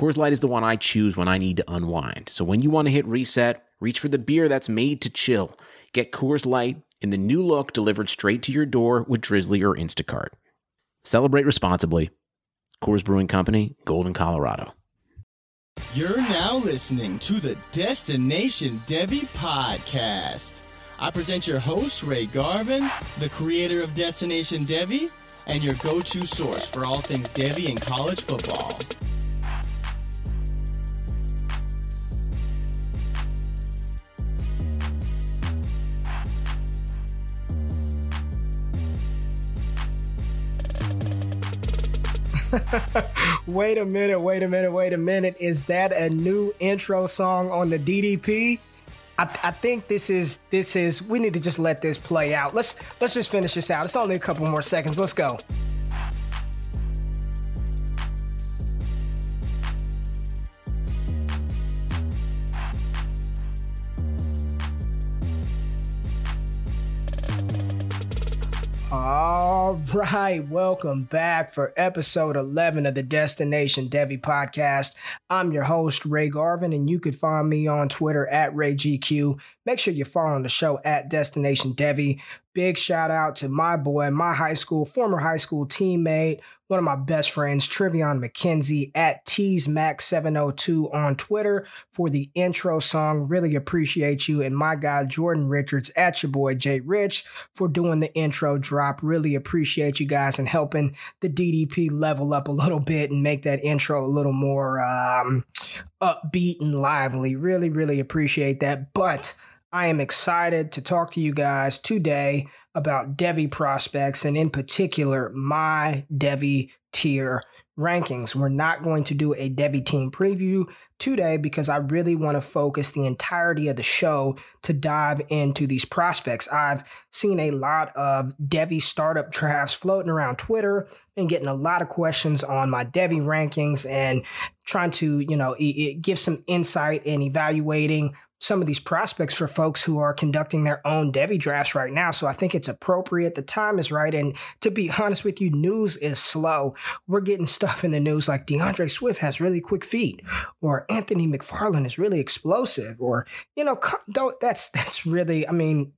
Coors Light is the one I choose when I need to unwind. So when you want to hit reset, reach for the beer that's made to chill. Get Coors Light in the new look delivered straight to your door with Drizzly or Instacart. Celebrate responsibly. Coors Brewing Company, Golden, Colorado. You're now listening to the Destination Devy podcast. I present your host, Ray Garvin, the creator of Destination Devy, and your go to source for all things Devy and college football. wait a minute, wait a minute, wait a minute. Is that a new intro song on the DDP? I, I, think this is this is we need to just let this play out. Let's let's just finish this out. It's only a couple more seconds. Let's go. All right, welcome back for episode 11 of the Destination Devy podcast. I'm your host, Ray Garvin, and you can find me on Twitter at RayGQ. Make sure you're following the show at Destination Devy. Big shout out to my boy, my high school, former high school teammate, one of my best friends, Trivion McKenzie at TeesMac702 on Twitter for the intro song. Really appreciate you. And my guy, Jordan Richards at your boy, Jay Rich, for doing the intro drop. Really appreciate you guys and helping the DDP level up a little bit and make that intro a little more um, upbeat and lively. Really, really appreciate that. But I am excited to talk to you guys today about Devy prospects and in particular my Devy tier rankings. We're not going to do a Devy team preview today because I really want to focus the entirety of the show to dive into these prospects. I've seen a lot of Devy startup drafts floating around Twitter and getting a lot of questions on my Devy rankings and trying to, you know, give some insight and evaluating some of these prospects for folks who are conducting their own Devy drafts right now. So I think it's appropriate. The time is right. And to be honest with you, news is slow. We're getting stuff in the news like DeAndre Swift has really quick feet, or Anthony McFarland is really explosive, or you know, that's that's really. I mean,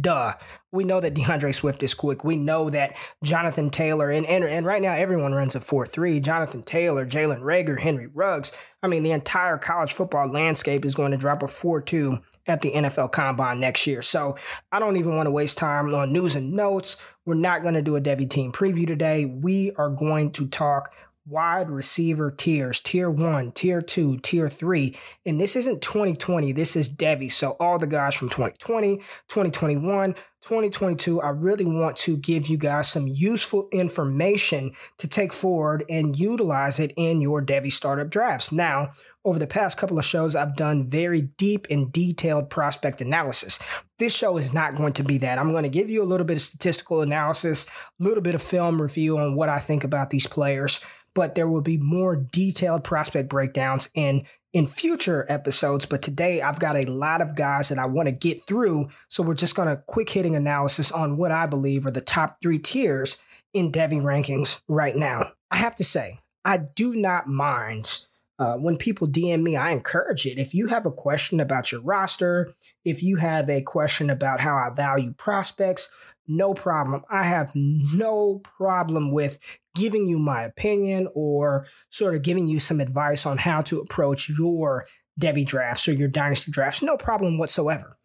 duh. We know that DeAndre Swift is quick. We know that Jonathan Taylor, and, and, and right now everyone runs a 4 3. Jonathan Taylor, Jalen Reagor, Henry Ruggs. I mean, the entire college football landscape is going to drop a 4 2 at the NFL Combine next year. So I don't even want to waste time on news and notes. We're not going to do a Devy team preview today. We are going to talk wide receiver tiers tier one, tier two, tier three. And this isn't 2020, this is Devy. So, all the guys from 2020, 2021, 2022, I really want to give you guys some useful information to take forward and utilize it in your Devy startup drafts. Now, over the past couple of shows, I've done very deep and detailed prospect analysis. This show is not going to be that. I'm going to give you a little bit of statistical analysis, a little bit of film review on what I think about these players but there will be more detailed prospect breakdowns in in future episodes. But today I've got a lot of guys that I want to get through. So we're just going to quick hitting analysis on what I believe are the top three tiers in Devy rankings right now. I have to say, I do not mind uh, when people DM me, I encourage it. If you have a question about your roster, if you have a question about how I value prospects, no problem. I have no problem with giving you my opinion or sort of giving you some advice on how to approach your Devy drafts or your dynasty drafts. No problem whatsoever.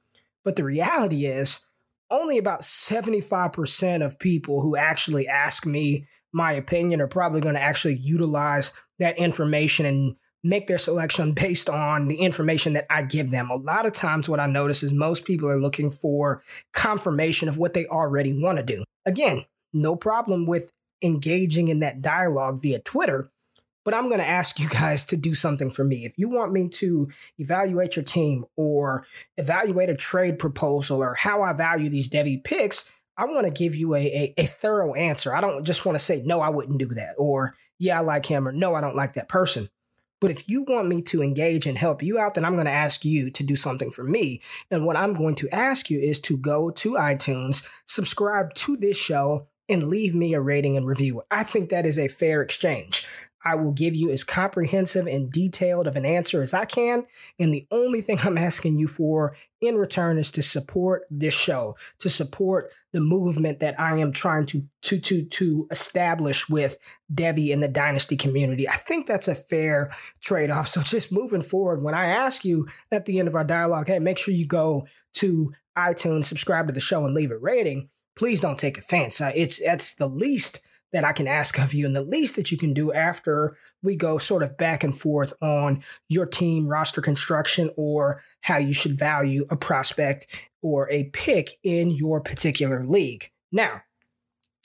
But the reality is, only about 75% of people who actually ask me my opinion are probably going to actually utilize that information and make their selection based on the information that I give them. A lot of times, what I notice is most people are looking for confirmation of what they already want to do. Again, no problem with engaging in that dialogue via Twitter. but I'm going to ask you guys to do something for me. If you want me to evaluate your team or evaluate a trade proposal or how I value these Devy picks, I want to give you a, a, a thorough answer. I don't just want to say, no, I wouldn't do that, or yeah, I like him, or no, I don't like that person. But if you want me to engage and help you out, then I'm going to ask you to do something for me. And what I'm going to ask you is to go to iTunes, subscribe to this show, and leave me a rating and review. I think that is a fair exchange. I will give you as comprehensive and detailed of an answer as I can. And the only thing I'm asking you for in return is to support this show, to support the movement that I am trying to to to to establish with Devy and the dynasty community. I think that's a fair trade-off. So just moving forward, when I ask you at the end of our dialogue, hey, make sure you go to iTunes, subscribe to the show, and leave a rating. Please don't take offense. Uh, it's that's the least that I can ask of you, and the least that you can do after we go sort of back and forth on your team roster construction or how you should value a prospect or a pick in your particular league. Now,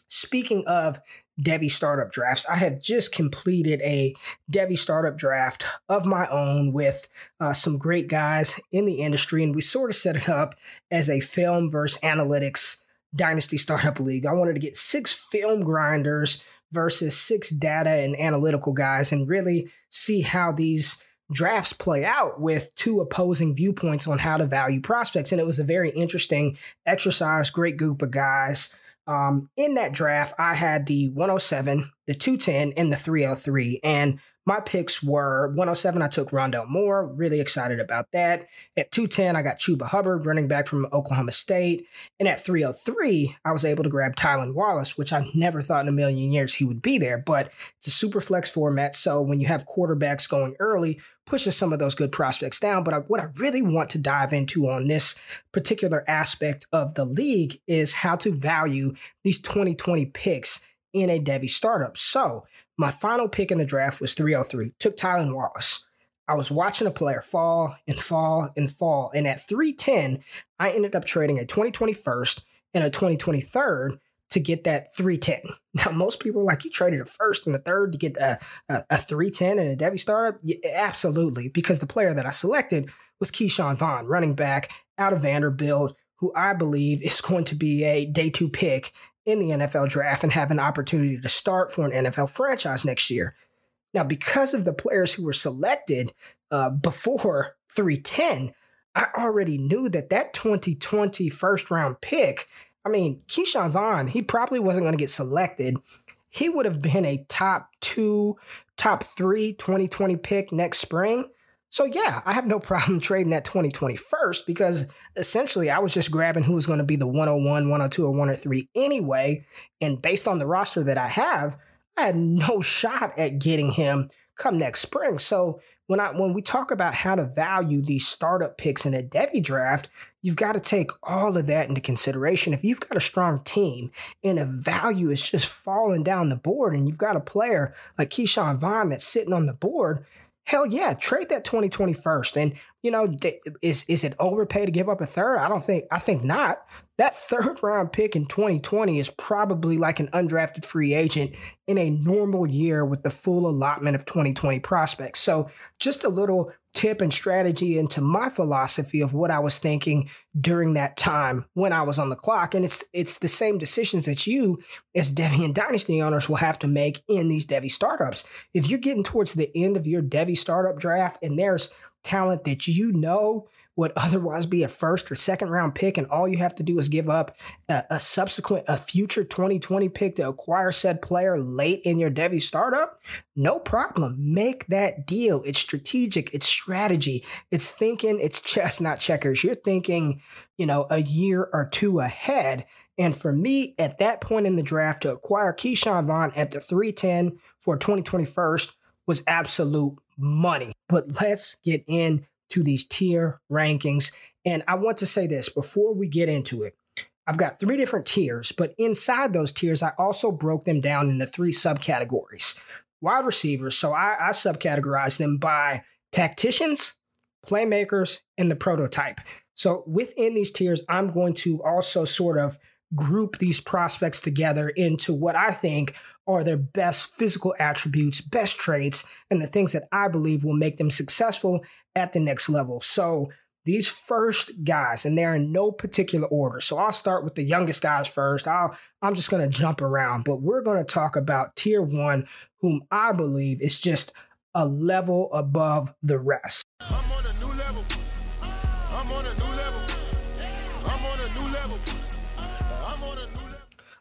speaking of Devy startup drafts, I have just completed a Devy startup draft of my own with uh, some great guys in the industry, and we sort of set it up as a film versus analytics Dynasty Startup League. I wanted to get six film grinders versus six data and analytical guys and really see how these drafts play out with two opposing viewpoints on how to value prospects. And it was a very interesting exercise, great group of guys. Um, in that draft, I had the 107, the 210, and the 303. And my picks were 107, I took Rondale Moore, really excited about that. At 210, I got Chuba Hubbard, running back from Oklahoma State. And at 303, I was able to grab Tylan Wallace, which I never thought in a million years he would be there. But it's a super flex format. So when you have quarterbacks going early, pushes some of those good prospects down. But I, what I really want to dive into on this particular aspect of the league is how to value these 2020 picks in a Devy startup. So my final pick in the draft was 303. Took Tylan Wallace. I was watching a player fall and fall and fall. And at 310, I ended up trading a 2020 first and a 2020 third to get that 310. Now, most people are like, you traded a first and a third to get a, a, a 310 and a Devy startup? Yeah, absolutely, because the player that I selected was Ke'Shawn Vaughn, running back out of Vanderbilt, who I believe is going to be a day two pick in the NFL draft and have an opportunity to start for an NFL franchise next year. Now, because of the players who were selected uh, before 310, I already knew that that 2020 first round pick, I mean, Ke'Shawn Vaughn, he probably wasn't going to get selected. He would have been a top two, top three 2020 pick next spring. So yeah, I have no problem trading that 2020 first because essentially I was just grabbing who was going to be the 101, 102, or 103 anyway. And based on the roster that I have, I had no shot at getting him come next spring. So when I when we talk about how to value these startup picks in a Devy draft, you've got to take all of that into consideration. If you've got a strong team and a value is just falling down the board, and you've got a player like Ke'Shawn Vaughn that's sitting on the board, Hell yeah, trade that 2020 first. And, you know, is is it overpay to give up a third? I don't think I think not. That third round pick in 2020 is probably like an undrafted free agent in a normal year with the full allotment of 2020 prospects. So, just a little tip and strategy into my philosophy of what I was thinking during that time when I was on the clock. And it's it's the same decisions that you as Devy and Dynasty owners will have to make in these Devy startups. If you're getting towards the end of your Devy startup draft and there's talent that you know would otherwise be a first or second round pick, and all you have to do is give up a, a, subsequent, a future 2020 pick to acquire said player late in your Devy startup, no problem. Make that deal. It's strategic, it's strategy, it's thinking, it's chess, not checkers. You're thinking, you know, a year or two ahead. And for me, at that point in the draft, to acquire Ke'Shawn Vaughn at the 310 for 2021st was absolute money. But let's get into these tier rankings. And I want to say this before we get into it. I've got three different tiers, but inside those tiers, I also broke them down into three subcategories. Wide receivers, so I, I subcategorize them by tacticians, playmakers, and the prototype. So within these tiers, I'm going to also sort of group these prospects together into what I think are their best physical attributes, best traits, and the things that I believe will make them successful at the next level. So these first guys, and they're in no particular order. So I'll start with the youngest guys first. I'll I'm just gonna jump around, but we're gonna talk about tier one, whom I believe is just a level above the rest.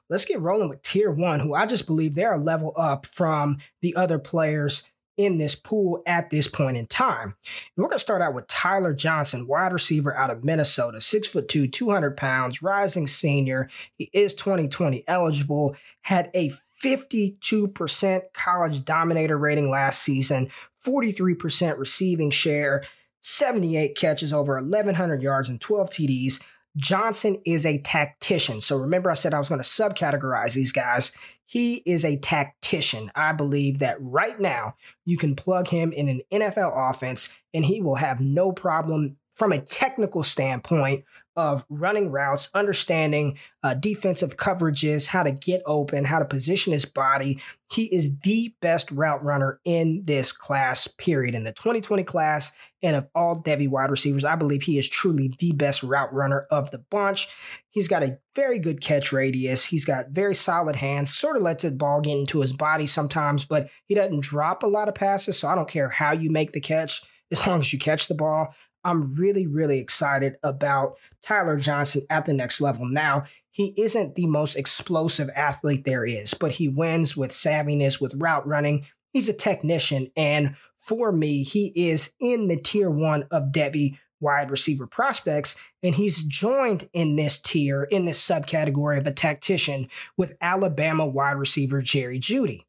Let's get rolling with tier one, who I just believe they're a level up from the other players in this pool at this point in time. And we're going to start out with Tyler Johnson, wide receiver out of Minnesota, six foot two, 200 pounds, rising senior. He is 2020 eligible, had a 52% college dominator rating last season, 43% receiving share, 78 catches, over 1,100 yards, and 12 TDs. Johnson is a tactician. So remember, I said I was going to subcategorize these guys. He is a tactician. I believe that right now you can plug him in an NFL offense and he will have no problem from a technical standpoint of running routes, understanding uh, defensive coverages, how to get open, how to position his body. He is the best route runner in this class, period. In the 2020 class, and of all Devy wide receivers, I believe he is truly the best route runner of the bunch. He's got a very good catch radius. He's got very solid hands, sort of lets the ball get into his body sometimes, but he doesn't drop a lot of passes. So I don't care how you make the catch as long as you catch the ball. I'm really, really excited about Tyler Johnson at the next level. Now, he isn't the most explosive athlete there is, but he wins with savviness, with route running. He's a technician. And for me, he is in the tier one of Devy wide receiver prospects. And he's joined in this tier, in this subcategory of a tactician with Alabama wide receiver Jerry Jeudy.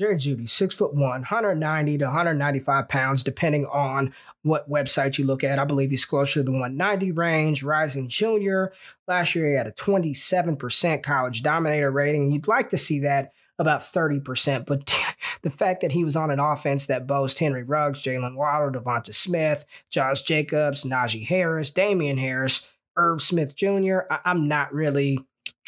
Jerry Jeudy, six foot one, 190 to 195 pounds, depending on what website you look at. I believe he's closer to the 190 range. Rising junior. Last year he had a 27% college dominator rating. You'd like to see that about 30%, but the fact that he was on an offense that boasts Henry Ruggs, Jaylen Waddle, Devonta Smith, Josh Jacobs, Najee Harris, Damien Harris, Irv Smith Jr., I- I'm not really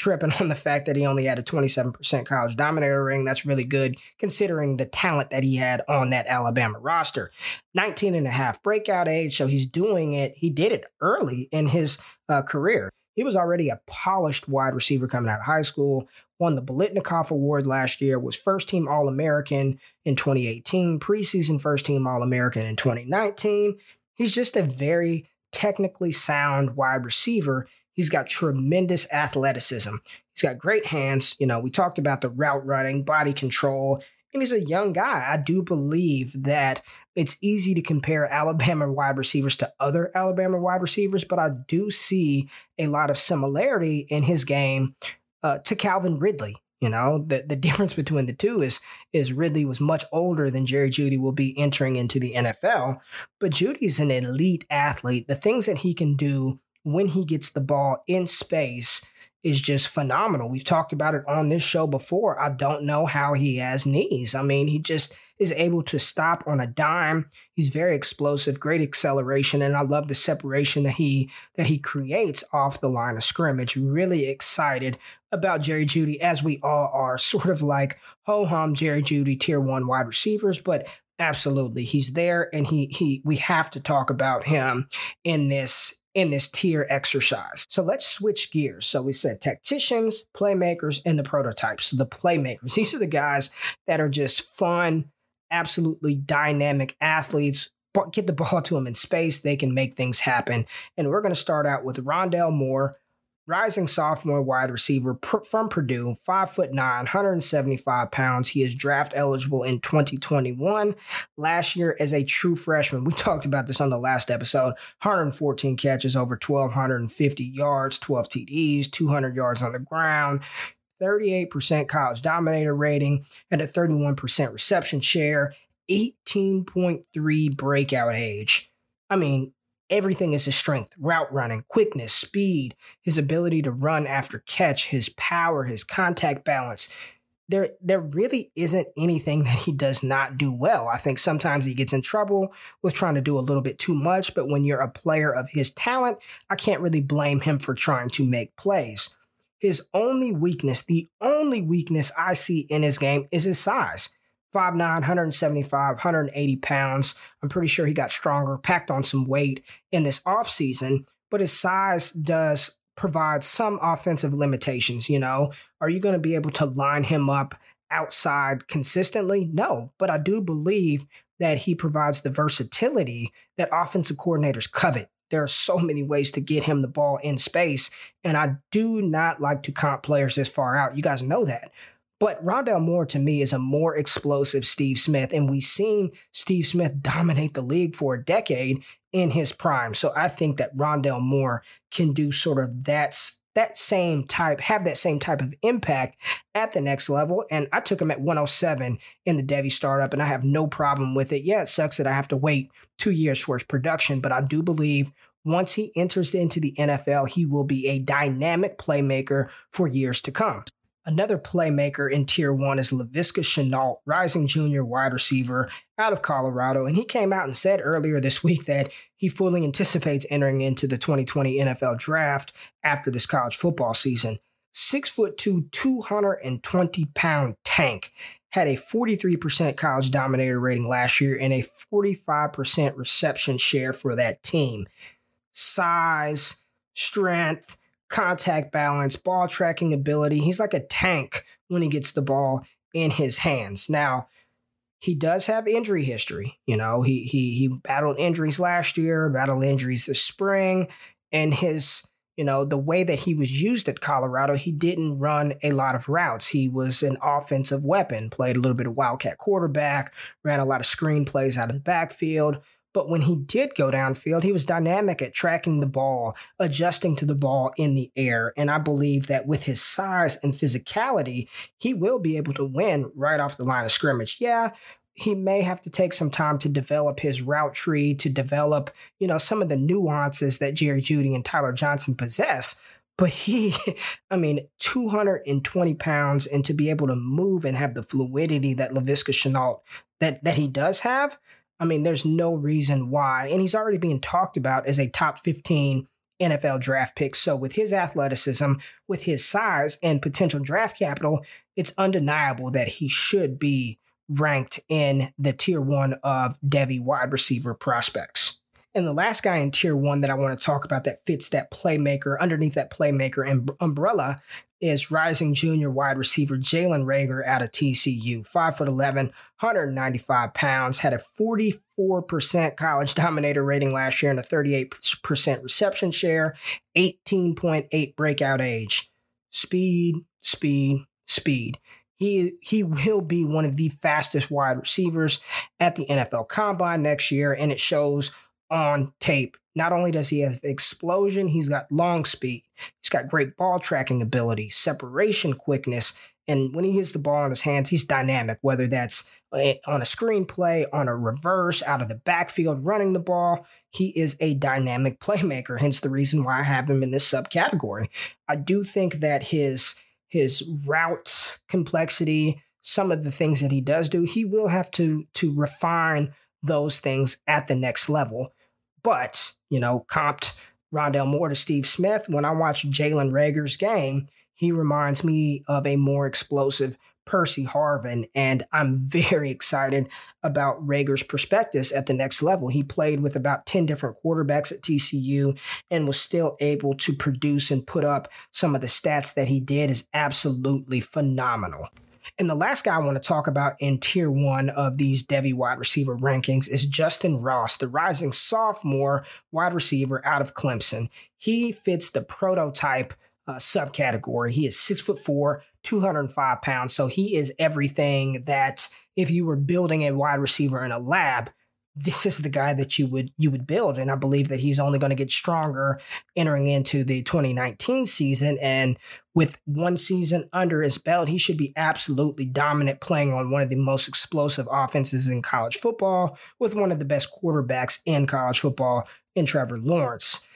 tripping on the fact that he only had a 27% college dominator ring. That's really good considering the talent that he had on that Alabama roster. 19 and a half breakout age, so he's doing it. He did it early in his uh, career. He was already a polished wide receiver coming out of high school, won the Biletnikoff Award last year, was first team All American in 2018, preseason first team All American in 2019. He's just a very technically sound wide receiver He's got tremendous athleticism. He's got great hands. You know, we talked about the route running, body control, and he's a young guy. I do believe that it's easy to compare Alabama wide receivers to other Alabama wide receivers, but I do see a lot of similarity in his game uh, to Calvin Ridley. You know, the, the difference between the two is is Ridley was much older than Jerry Jeudy will be entering into the NFL, but Jeudy's an elite athlete. The things that he can do when he gets the ball in space is just phenomenal. We've talked about it on this show before. I don't know how he has knees. I mean, he just is able to stop on a dime. He's very explosive, great acceleration, and I love the separation that he that he creates off the line of scrimmage. Really excited about Jerry Jeudy, as we all are, sort of like ho hum Jerry Jeudy tier one wide receivers, but absolutely he's there and he he we have to talk about him in this in this tier exercise. So let's switch gears. So we said tacticians, playmakers, and the prototypes. So the playmakers, these are the guys that are just fun, absolutely dynamic athletes. Get the ball to them in space, they can make things happen. And we're going to start out with Rondale Moore, rising sophomore wide receiver from Purdue, five foot nine, 175 pounds. He is draft eligible in 2021. Last year, as a true freshman, we talked about this on the last episode 114 catches, over 1,250 yards, 12 TDs, 200 yards on the ground. 38% college dominator rating and a 31% reception share, 18.3 breakout age. I mean, Everything is his strength route running, quickness, speed, his ability to run after catch, his power, his contact balance. There, there really isn't anything that he does not do well. I think sometimes he gets in trouble with trying to do a little bit too much, but when you're a player of his talent, I can't really blame him for trying to make plays. His only weakness, the only weakness I see in his game is his size. 5'9, 175, 180 pounds. I'm pretty sure he got stronger, packed on some weight in this offseason, but his size does provide some offensive limitations. You know, are you going to be able to line him up outside consistently? No, but I do believe that he provides the versatility that offensive coordinators covet. There are so many ways to get him the ball in space, and I do not like to comp players this far out. You guys know that. But Rondale Moore to me is a more explosive Steve Smith, and we've seen Steve Smith dominate the league for a decade in his prime. So I think that Rondale Moore can do sort of that that same type, have that same type of impact at the next level. And I took him at 107 in the Devy startup, and I have no problem with it. Yeah, it sucks that I have to wait two years for his production, but I do believe once he enters into the NFL, he will be a dynamic playmaker for years to come. Another playmaker in tier one is Laviska Shenault, rising junior wide receiver out of Colorado. And he came out and said earlier this week that he fully anticipates entering into the 2020 NFL draft after this college football season. Six foot two, 220 pound tank had a 43% college dominator rating last year and a 45% reception share for that team. Size, strength, contact balance, ball tracking ability. He's like a tank when he gets the ball in his hands. Now, he does have injury history. You know, he he he battled injuries last year, battled injuries this spring, and his you know the way that he was used at Colorado, he didn't run a lot of routes. He was an offensive weapon, played a little bit of wildcat quarterback, ran a lot of screen plays out of the backfield. But when he did go downfield, he was dynamic at tracking the ball, adjusting to the ball in the air. And I believe that with his size and physicality, he will be able to win right off the line of scrimmage. Yeah, he may have to take some time to develop his route tree, to develop, you know, some of the nuances that Jerry Jeudy and Tyler Johnson possess. But he, I mean, 220 pounds and to be able to move and have the fluidity that Laviska Shenault that that he does have, I mean, there's no reason why. And he's already being talked about as a top 15 NFL draft pick. So, with his athleticism, with his size and potential draft capital, it's undeniable that he should be ranked in the tier one of Devy wide receiver prospects. And the last guy in tier one that I want to talk about that fits that playmaker underneath that playmaker um, umbrella is rising junior wide receiver Jalen Reagor out of TCU. 5'11, 195 pounds, had a 44% college dominator rating last year and a 38% reception share, 18.8 breakout age. Speed, speed, speed. He, he will be one of the fastest wide receivers at the NFL Combine next year, and it shows on tape. Not only does he have explosion, he's got long speed. He's got great ball tracking ability, separation quickness, and when he hits the ball in his hands, he's dynamic, whether that's eh, on a screenplay, on a reverse, out of the backfield, running the ball. He is a dynamic playmaker, hence the reason why I have him in this subcategory. I do think that his his route complexity, some of the things that he does do, he will have to to refine those things at the next level. But, you know, comped Rondale Moore to Steve Smith, when I watch Jalen Reagor's game, he reminds me of a more explosive Percy Harvin, and I'm very excited about Reagor's prospectus at the next level. He played with about 10 different quarterbacks at TCU and was still able to produce and put up some of the stats that he did is absolutely phenomenal. And the last guy I want to talk about in tier one of these Devy wide receiver rankings is Justin Ross, the rising sophomore wide receiver out of Clemson. He fits the prototype uh, subcategory. He is six foot four, 205 pounds. So he is everything that if you were building a wide receiver in a lab, this is the guy that you would you would build. And i believe that he's only going to get stronger entering into the 2019 season. And with one season under his belt he should be absolutely dominant playing on one of the most explosive offenses in college football with one of the best quarterbacks in college football in Trevor Lawrence.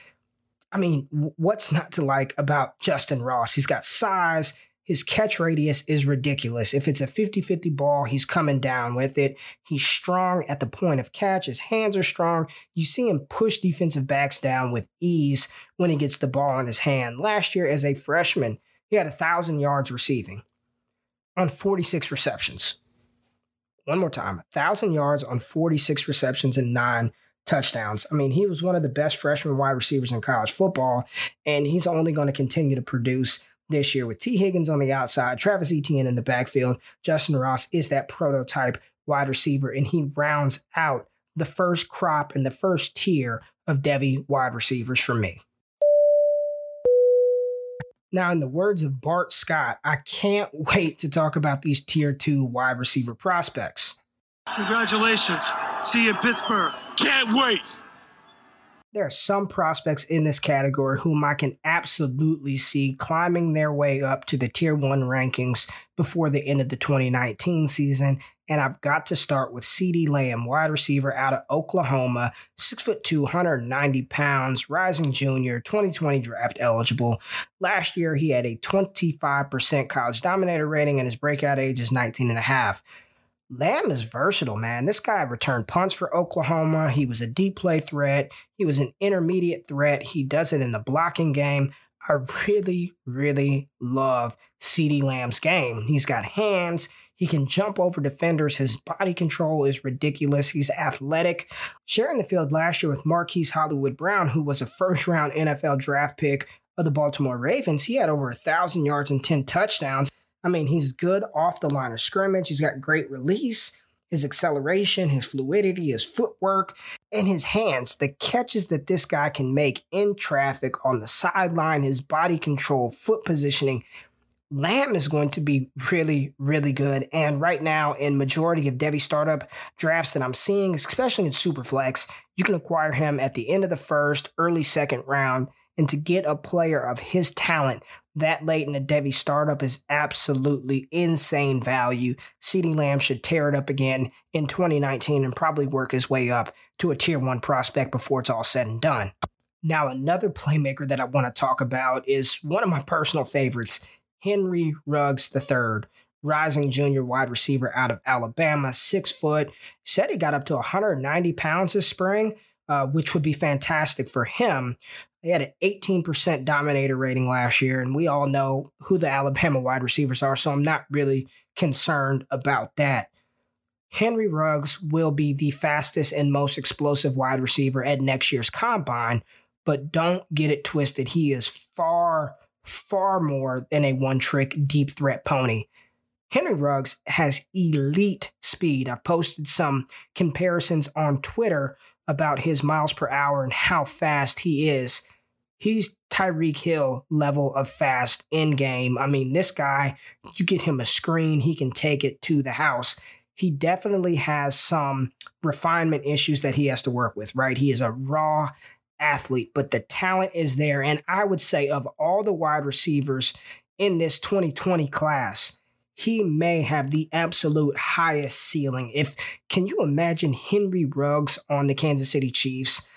I mean, what's not to like about Justin Ross? He's got size, his catch radius is ridiculous. If it's a 50 50 ball, he's coming down with it. He's strong at the point of catch. His hands are strong. You see him push defensive backs down with ease when he gets the ball in his hand. Last year, as a freshman, He had 1,000 yards receiving on 46 receptions. One more time 1,000 yards on 46 receptions and nine touchdowns. I mean, he was one of the best freshman wide receivers in college football, and he's only going to continue to produce this year with Tee Higgins on the outside, Travis Etienne in the backfield. Justin Ross is that prototype wide receiver, and he rounds out the first crop and the first tier of Devy wide receivers for me. Now, in the words of Bart Scott, I can't wait to talk about these tier two wide receiver prospects. Congratulations. See you in Pittsburgh. Can't wait. There are some prospects in this category whom I can absolutely see climbing their way up to the tier one rankings before the end of the 2019 season. And I've got to start with CeeDee Lamb, wide receiver out of Oklahoma, six foot two, 190 pounds, rising junior, 2020 draft eligible. Last year, he had a 25% college dominator rating, and his breakout age is 19 and a half. Lamb is versatile, man. This guy returned punts for Oklahoma. He was a deep play threat. He was an intermediate threat. He does it in the blocking game. I really, really love CeeDee Lamb's game. He's got hands. He can jump over defenders. His body control is ridiculous. He's athletic. Sharing the field last year with Marquise Hollywood Brown, who was a first round NFL draft pick of the Baltimore Ravens, he had over a 1,000 yards and 10 touchdowns. I mean, he's good off the line of scrimmage. He's got great release, his acceleration, his fluidity, his footwork, and his hands. The catches that this guy can make in traffic on the sideline, his body control, foot positioning. Lamb is going to be really, really good. And right now, in majority of Devy startup drafts that I'm seeing, especially in Superflex, you can acquire him at the end of the first, early second round. And to get a player of his talent that late in a Devy startup is absolutely insane value. CeeDee Lamb should tear it up again in 2019 and probably work his way up to a tier one prospect before it's all said and done. Now, another playmaker that I want to talk about is one of my personal favorites, Henry Ruggs III, rising junior wide receiver out of Alabama, six foot. Said he got up to 190 pounds this spring, uh, which would be fantastic for him. They had an 18% dominator rating last year, and we all know who the Alabama wide receivers are, so I'm not really concerned about that. Henry Ruggs will be the fastest and most explosive wide receiver at next year's combine, but don't get it twisted. He is far, far more than a one trick deep threat pony. Henry Ruggs has elite speed. I've posted some comparisons on Twitter about his miles per hour and how fast he is. He's Tyreek Hill level of fast in game. I mean, this guy, you get him a screen, he can take it to the house. He definitely has some refinement issues that he has to work with, right? He is a raw athlete, but the talent is there. And I would say, of all the wide receivers in this 2020 class, he may have the absolute highest ceiling. If can you imagine Henry Ruggs on the Kansas City Chiefs?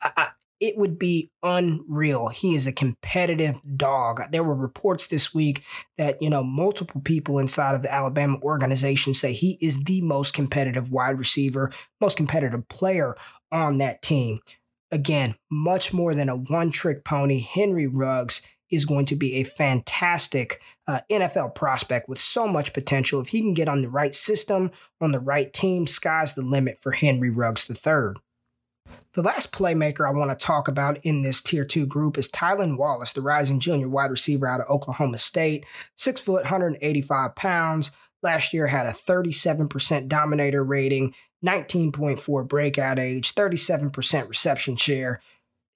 I, I, it would be unreal. He is a competitive dog. There were reports this week that, you know, multiple people inside of the Alabama organization say he is the most competitive wide receiver, most competitive player on that team. Again, much more than a one trick pony. Henry Ruggs is going to be a fantastic uh, NFL prospect with so much potential. If he can get on the right system, on the right team, sky's the limit for Henry Ruggs III. The last playmaker I want to talk about in this tier two group is Tylan Wallace, the rising junior wide receiver out of Oklahoma State, six foot, 185 pounds. Last year had a 37% dominator rating, 19.4 breakout age, 37% reception share.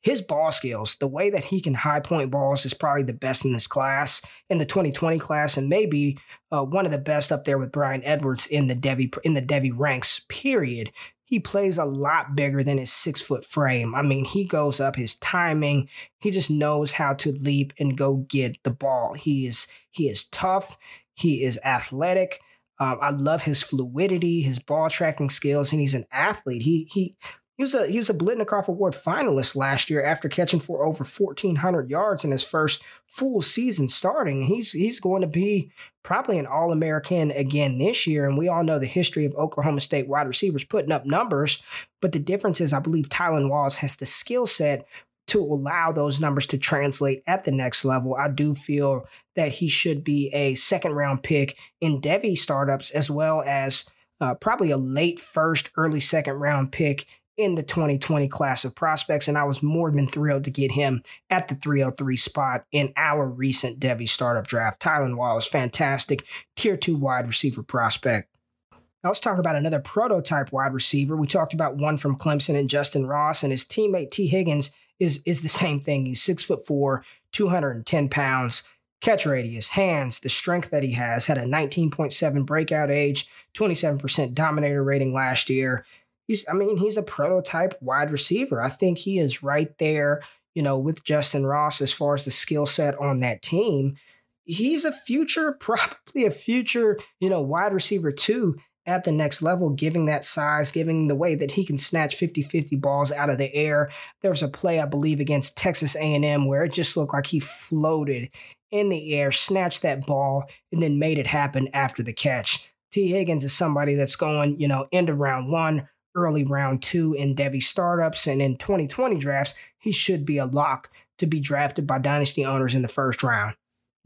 His ball skills, the way that he can high point balls, is probably the best in this class, in the 2020 class, and maybe uh, one of the best up there with Bryan Edwards in the Devy in the Devy ranks. Period. He plays a lot bigger than his six foot frame. I mean, he goes up his timing. He just knows how to leap and go get the ball. He is he is tough. He is athletic. Um, I love his fluidity, his ball tracking skills, and he's an athlete. He he he was a he was a Biletnikoff Award finalist last year after catching for over 1,400 yards in his first full season starting. He's he's going to be probably an All American again this year. And we all know the history of Oklahoma State wide receivers putting up numbers. But the difference is, I believe Tylan Wallace has the skill set to allow those numbers to translate at the next level, I do feel that he should be a second round pick in Devy startups as well as uh, probably a late first, early second round pick in the 2020 class of prospects. And I was more than thrilled to get him at the 303 spot in our recent Devy startup draft. Tylan Wallace, fantastic tier two wide receiver prospect. Now let's talk about another prototype wide receiver. We talked about one from Clemson and Justin Ross, and his teammate Tee Higgins is is the same thing. He's six foot four, 210 pounds. Catch radius, hands, the strength that he has, had a 19.7 breakout age, 27% dominator rating last year. He's, I mean, he's a prototype wide receiver. I think he is right there, you know, with Justin Ross as far as the skill set on that team. He's a future, probably a future, you know, wide receiver too at the next level, giving that size, giving the way that he can snatch 50-50 balls out of the air. There was a play, I believe, against Texas A&M where it just looked like he floated in the air, snatched that ball, and then made it happen after the catch. Tee Higgins is somebody that's going, you know, into round one, early round two in Devy startups, and in 2020 drafts, he should be a lock to be drafted by dynasty owners in the first round.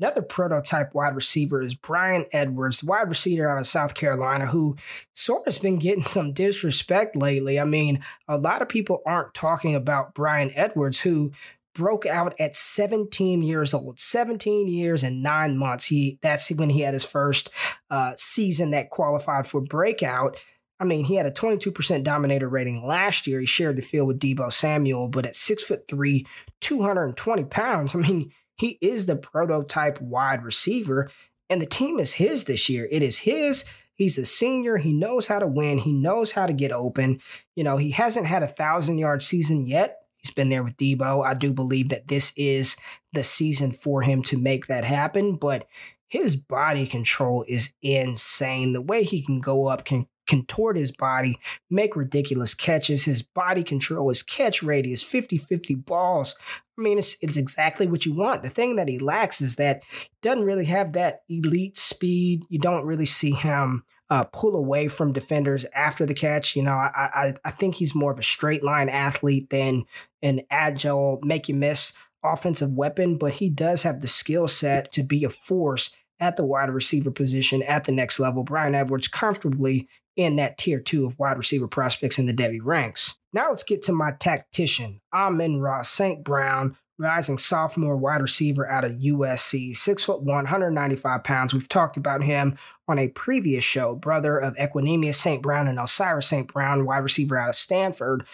Another prototype wide receiver is Bryan Edwards, wide receiver out of South Carolina, who sort of has been getting some disrespect lately. I mean, a lot of people aren't talking about Bryan Edwards, who broke out at 17 years old 17 years and nine months he that's when he had his first uh, season that qualified for breakout I mean, he had a 22% dominator rating last year. He shared the field with Deebo Samuel, but at six foot three, 220 pounds, I mean, he is the prototype wide receiver, and the team is his this year. It is his. He's a senior. He knows how to win. He knows how to get open. You know, he hasn't had a thousand yard season yet. He's been there with Deebo. I do believe that this is the season for him to make that happen, but his body control is insane. The way he can go up, can contort his body, make ridiculous catches. His body control, his catch radius, 50 50 balls. I mean, it's, it's exactly what you want. The thing that he lacks is that he doesn't really have that elite speed. You don't really see him uh, pull away from defenders after the catch. You know, I, I, I think he's more of a straight line athlete than an agile, make you miss offensive weapon, but he does have the skill set to be a force at the wide receiver position at the next level. Bryan Edwards comfortably in that tier two of wide receiver prospects in the Devy ranks. Now let's get to my tactician, Amon-Ra St. Brown, rising sophomore wide receiver out of USC, six foot one, 195 pounds. We've talked about him on a previous show, brother of Equanimeous St. Brown and Osiris St. Brown, wide receiver out of Stanford.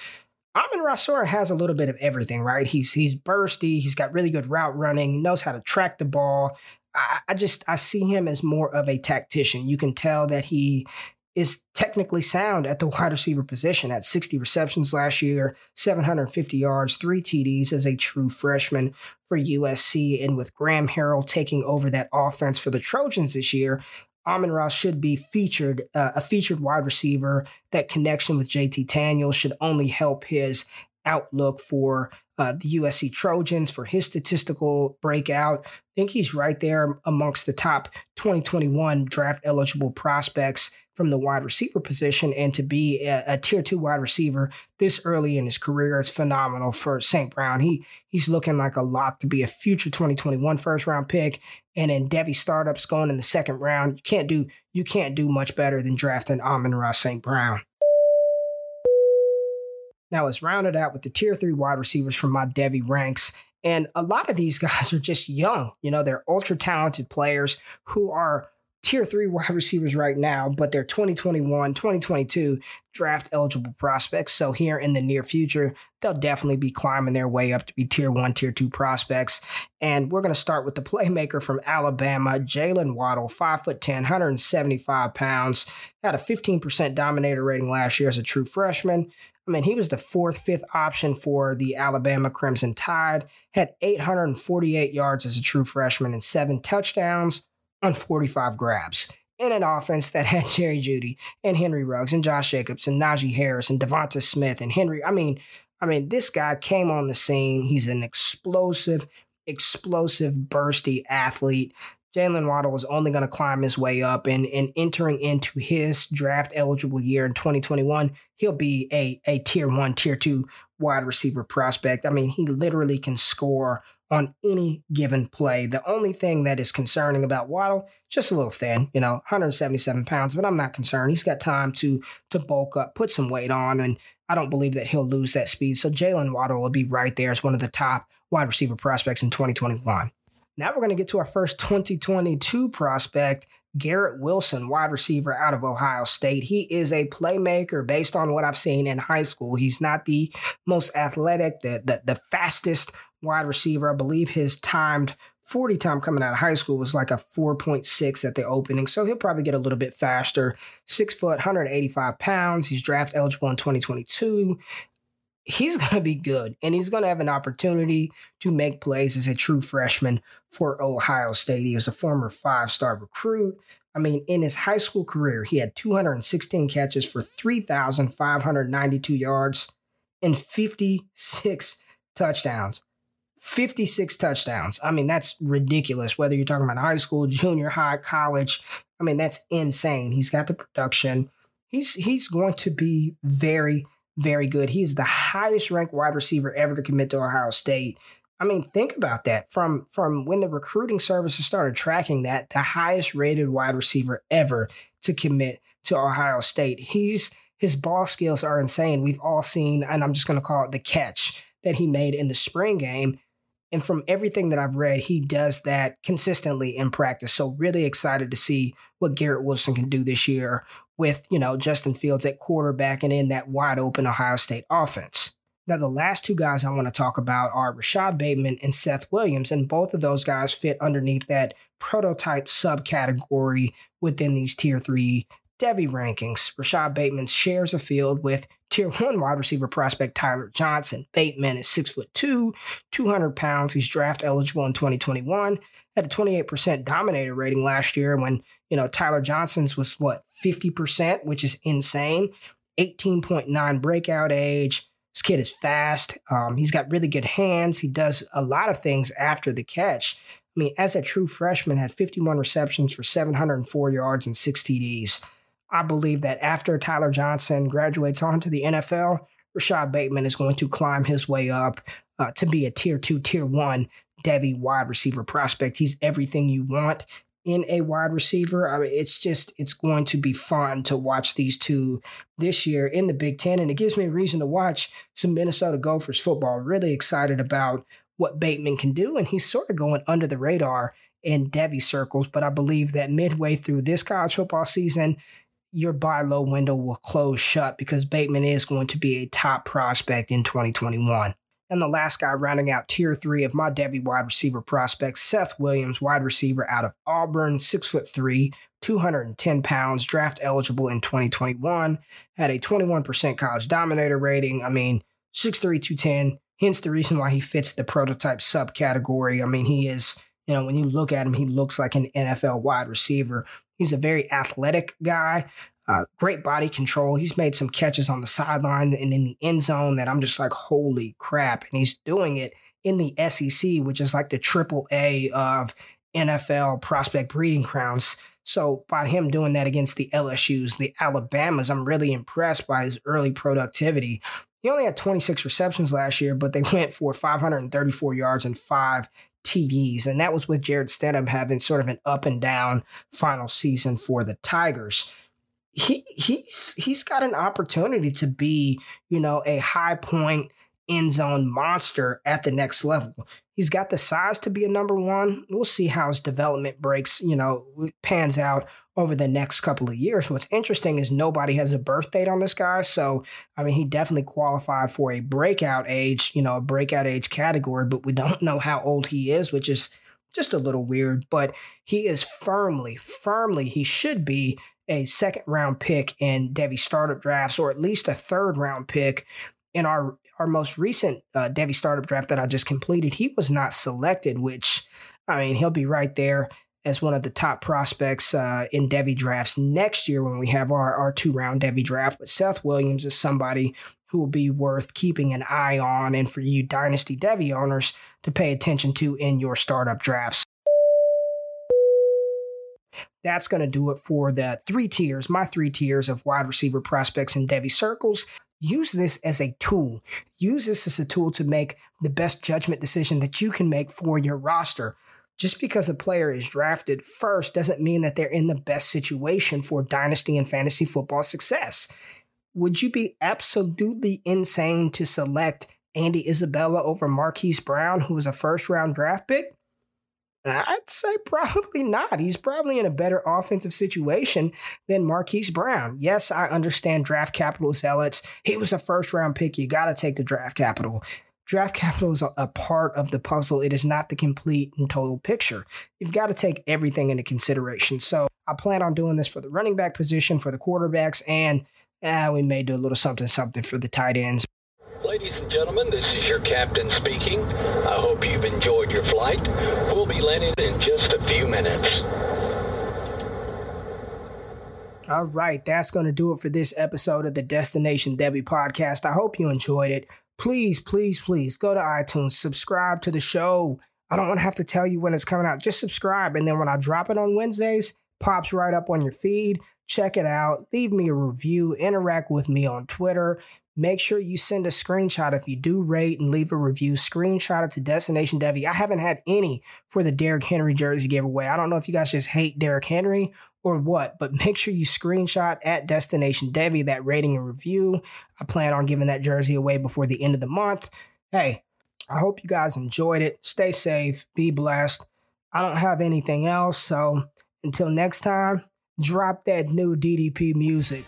Amon-Ra Sora has a little bit of everything, right? He's he's bursty, he's got really good route running, he knows how to track the ball. I, I just I see him as more of a tactician. You can tell that he is technically sound at the wide receiver position at 60 receptions last year, 750 yards, three TDs as a true freshman for USC. And with Graham Harrell taking over that offense for the Trojans this year, Amon-Ra should be featured, uh, a featured wide receiver. That connection with JT Daniels should only help his outlook for uh, the USC Trojans for his statistical breakout. I think he's right there amongst the top 2021 draft eligible prospects from the wide receiver position and to be a, a, tier two wide receiver this early in his career is phenomenal for St. Brown. He he's looking like a lock to be a future 2021 first round pick. And in Devy startups going in the second round, you can't do you can't do much better than drafting Amon-Ra St. Brown. Now let's round it out with the tier three wide receivers from my Devy ranks. And a lot of these guys are just young. You know, they're ultra talented players who are tier three wide receivers right now, but they're 2021, 2022 draft eligible prospects. So here in the near future, they'll definitely be climbing their way up to be tier one, tier two prospects. And we're going to start with the playmaker from Alabama, Jaylen Waddle, 5'10, 175 pounds, had a 15% dominator rating last year as a true freshman. I mean, he was the fourth, fifth option for the Alabama Crimson Tide, had 848 yards as a true freshman and seven touchdowns on 45 grabs in an offense that had Jerry Jeudy and Henry Ruggs and Josh Jacobs and Najee Harris and Devonta Smith and Henry. I mean, I mean, this guy came on the scene. He's an explosive, explosive, bursty athlete. Jaylen Waddle is only going to climb his way up and, and entering into his draft eligible year in 2021, he'll be a, a tier one, tier two wide receiver prospect. I mean, he literally can score on any given play. The only thing that is concerning about Waddle, just a little thin, you know, 177 pounds, but I'm not concerned. He's got time to to bulk up, put some weight on, and I don't believe that he'll lose that speed. So Jaylen Waddle will be right there as one of the top wide receiver prospects in 2021. Now we're going to get to our first 2022 prospect, Garrett Wilson, wide receiver out of Ohio State. He is a playmaker based on what I've seen in high school. He's not the most athletic, the, the, the fastest wide receiver. I believe his timed 40 time coming out of high school was like a 4.6 at the opening. So he'll probably get a little bit faster. Six foot, 185 pounds. He's draft eligible in 2022 he's going to be good and he's going to have an opportunity to make plays as a true freshman for Ohio State. He was a former five star recruit. I mean, in his high school career, he had 216 catches for 3,592 yards and 56 touchdowns. 56 touchdowns. I mean, that's ridiculous. Whether you're talking about high school, junior high, college, I mean, that's insane. He's got the production. He's he's going to be very very good. He's the highest ranked wide receiver ever to commit to Ohio State. I mean, think about that. From from when the recruiting services started tracking that, the highest rated wide receiver ever to commit to Ohio State. He's his ball skills are insane. We've all seen, and I'm just going to call it the catch that he made in the spring game. And from everything that I've read, he does that consistently in practice. So really excited to see what Garrett Wilson can do this year with, you know, Justin Fields at quarterback and in that wide open Ohio State offense. Now, the last two guys I want to talk about are Rashod Bateman and Seth Williams, and both of those guys fit underneath that prototype subcategory within these tier three Devy rankings. Rashod Bateman shares a field with tier one wide receiver prospect Tyler Johnson. Bateman is six foot two, 200 pounds. He's draft eligible in 2021 had a 28% dominator rating last year when, you know, Tyler Johnson's was what, 50%, which is insane. 18.9 breakout age. This kid is fast. Um, he's got really good hands. He does a lot of things after the catch. I mean, as a true freshman, had 51 receptions for 704 yards and six TDs. I believe that after Tyler Johnson graduates onto the NFL, Rashod Bateman is going to climb his way up uh, to be a tier two, tier one Devy wide receiver prospect. He's everything you want in a wide receiver. I mean, it's just it's going to be fun to watch these two this year in the Big Ten, and it gives me a reason to watch some Minnesota Gophers football. Really excited about what Bateman can do, and he's sort of going under the radar in Devy circles. But I believe that midway through this college football season, your buy low window will close shut because Bateman is going to be a top prospect in 2021. And the last guy rounding out tier three of my Devy wide receiver prospects, Seth Williams, wide receiver out of Auburn, six foot three, 210 pounds, draft eligible in 2021, had a 21% college dominator rating. I mean, 6'3, 210, hence the reason why he fits the prototype subcategory. I mean, he is, you know, when you look at him, he looks like an NFL wide receiver. He's a very athletic guy. Uh, great body control. He's made some catches on the sideline and in the end zone that I'm just like, holy crap. And he's doing it in the SEC, which is like the triple A of NFL prospect breeding grounds. So by him doing that against the LSUs, the Alabamas, I'm really impressed by his early productivity. He only had 26 receptions last year, but they went for 534 yards and five TDs. And that was with Jarrett Stidham having sort of an up and down final season for the Tigers he he's he's got an opportunity to be, you know, a high point end zone monster at the next level. He's got the size to be a number one. We'll see how his development breaks, you know, pans out over the next couple of years. What's interesting is nobody has a birth date on this guy. So, I mean, he definitely qualified for a breakout age, you know, a breakout age category, but we don't know how old he is, which is just a little weird. But he is firmly, firmly, he should be a second round pick in Devy startup drafts, or at least a third round pick in our our most recent uh, Devy startup draft that I just completed. He was not selected, which I mean he'll be right there as one of the top prospects uh, in Devy drafts next year when we have our, our two round Devy draft. But Seth Williams is somebody who will be worth keeping an eye on, and for you Dynasty Devy owners to pay attention to in your startup drafts. that's going to do it for the three tiers, my three tiers of wide receiver prospects in Devy circles. Use this as a tool. Use this as a tool to make the best judgment decision that you can make for your roster. Just because a player is drafted first doesn't mean that they're in the best situation for dynasty and fantasy football success. Would you be absolutely insane to select Andy Isabella over Marquise Brown, who was a first round draft pick? I'd say probably not. He's probably in a better offensive situation than Marquise Brown. Yes, I understand draft capital zealots. He was a first round pick. You got to take the draft capital. Draft capital is a, part of the puzzle. It is not the complete and total picture. You've got to take everything into consideration. So I plan on doing this for the running back position, for the quarterbacks, and uh, we may do a little something something for the tight ends. Ladies and gentlemen, this is your captain speaking. I hope you've enjoyed your flight. We'll be landing in just a few minutes. All right, that's going to do it for this episode of the Destination Devy podcast. I hope you enjoyed it please, please, please go to iTunes, subscribe to the show. I don't want to have to tell you when it's coming out. Just subscribe. And then when I drop it on Wednesdays, pops right up on your feed. Check it out. Leave me a review. Interact with me on Twitter. Make sure you send a screenshot if you do rate and leave a review. Screenshot it to Destination Devy. I haven't had any for the Derrick Henry jersey giveaway. I don't know if you guys just hate Derrick Henry or what, but make sure you screenshot at Destination Devy that rating and review. I plan on giving that jersey away before the end of the month. Hey, I hope you guys enjoyed it. Stay safe, be blessed. I don't have anything else, so until next time, drop that new DDP music.